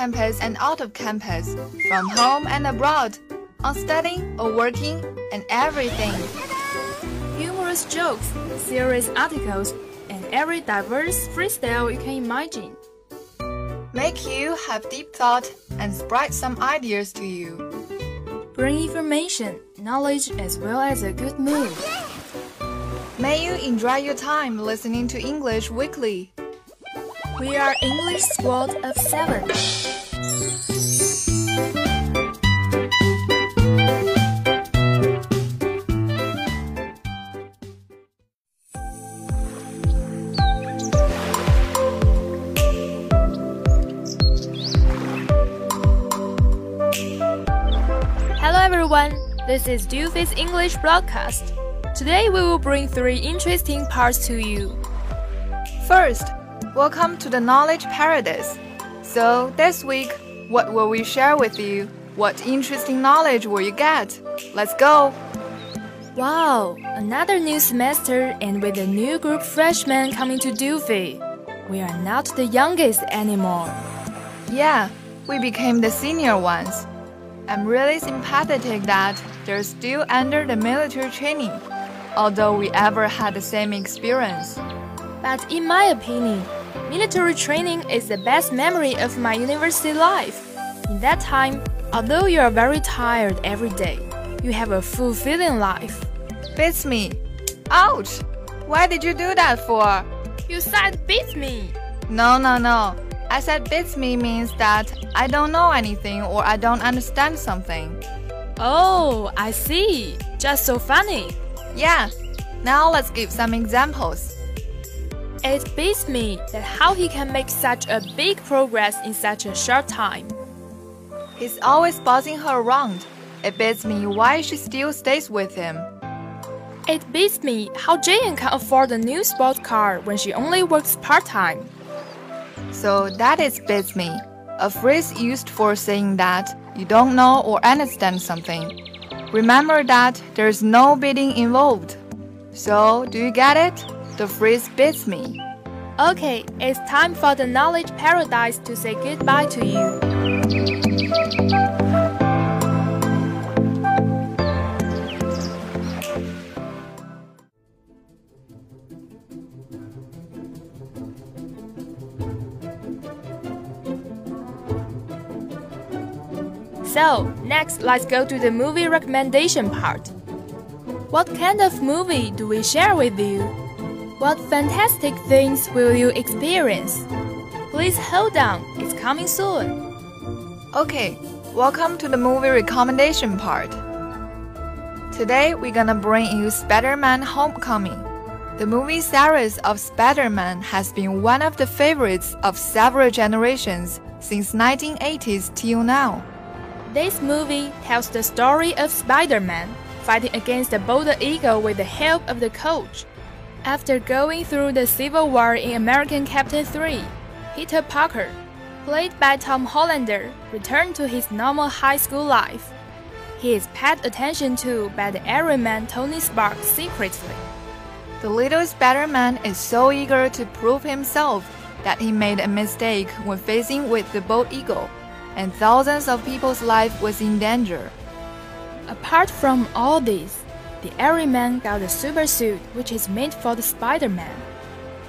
campus and out of campus, from home and abroad, on studying or working, and everything. Humorous jokes, serious articles, and every diverse freestyle you can imagine. Make you have deep thought and spread some ideas to you. Bring information, knowledge, as well as a good mood. May you enjoy your time listening to English Weekly. We are English Squad of Seven. Hello everyone, this is Doofy's English broadcast. Today we will bring three interesting parts to you. First, welcome to the Knowledge Paradise. So, this week, what will we share with you? What interesting knowledge will you get? Let's go! Wow, another new semester and with a new group freshmen coming to Doofy. We are not the youngest anymore. Yeah, we became the senior ones. I'm really sympathetic that they're still under the military training, although we ever had the same experience. But in my opinion, military training is the best memory of my university life. In that time, although you are very tired every day, you have a fulfilling life. Beats me. Ouch! Why did you do that for? You said beat me. No, no, no. I said beats me means that I don't know anything or I don't understand something. Oh, I see. Just so funny. Yeah. Now let's give some examples. It beats me that how he can make such a big progress in such a short time. He's always bossing her around. It beats me why she still stays with him. It beats me how Jayan can afford a new sport car when she only works part time. So that is beats me, a phrase used for saying that you don't know or understand something. Remember that there's no bidding involved. So, do you get it? The phrase beats me. Okay, it's time for the knowledge paradise to say goodbye to you. So, next let's go to the movie recommendation part. What kind of movie do we share with you? What fantastic things will you experience? Please hold on, it's coming soon. Okay, welcome to the movie recommendation part. Today we're gonna bring you Spider-Man Homecoming. The movie series of Spider-Man has been one of the favorites of several generations since 1980s till now. This movie tells the story of Spider-Man fighting against the Boulder Eagle with the help of the coach. After going through the Civil War in American Captain 3, Peter Parker, played by Tom Hollander, returned to his normal high school life. He is paid attention to by the Iron Man Tony Stark secretly. The little Spider-Man is so eager to prove himself that he made a mistake when facing with the Bold Eagle, and thousands of people's life was in danger. Apart from all this, the Everyman got a super suit which is made for the Spider-Man.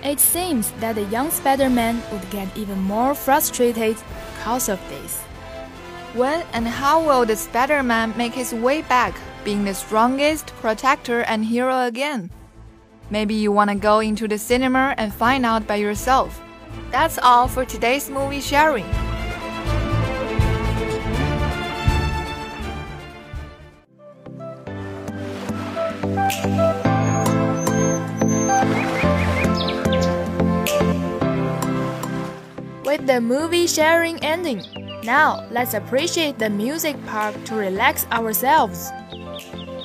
It seems that the young Spider-Man would get even more frustrated because of this. When and how will the Spider-Man make his way back, being the strongest protector and hero again? Maybe you want to go into the cinema and find out by yourself. That's all for today's movie sharing. With the movie sharing ending, now let's appreciate the music part to relax ourselves.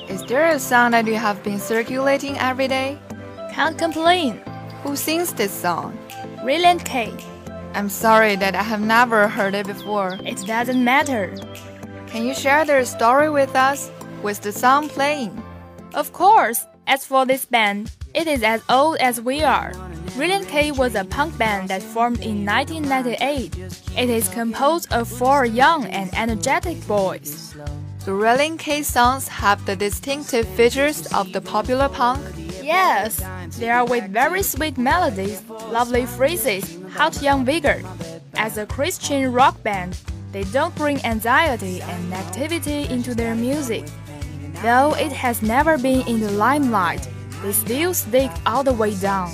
Is there a song that you have been circulating every day? Can't complain. Who sings this song? Relient K. I'm sorry that I have never heard it before. It doesn't matter. Can you share their story with us? With the song playing? Of course, as for this band, it is as old as we are. Relient K was a punk band that formed in 1998. It is composed of four young and energetic boys. The Relient K songs have the distinctive features of the popular punk. Yes, they are with very sweet melodies, lovely phrases, hot young vigor. As a Christian rock band, they don't bring anxiety and negativity into their music. Though it has never been in the limelight, they still stick all the way down.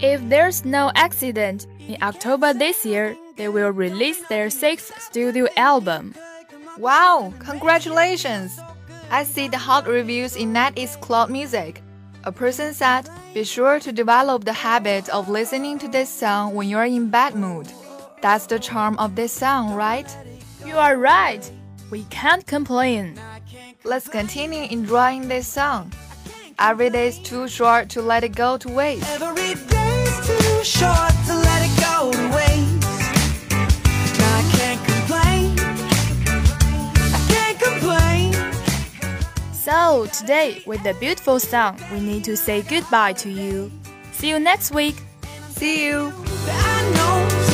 If there's no accident, in October this year, they will release their sixth studio album. Wow, congratulations! I see the hot reviews in NetEase Cloud Music. A person said, be sure to develop the habit of listening to this song when you're in bad mood. That's the charm of this song, right? You are right. We can't complain. Let's continue enjoying this song. Every day is too short to let it go to waste. Every day's too short to let it go to waste. I can't complain. I can't complain. So, today, with the beautiful song, we need to say goodbye to you. See you next week. See you! I know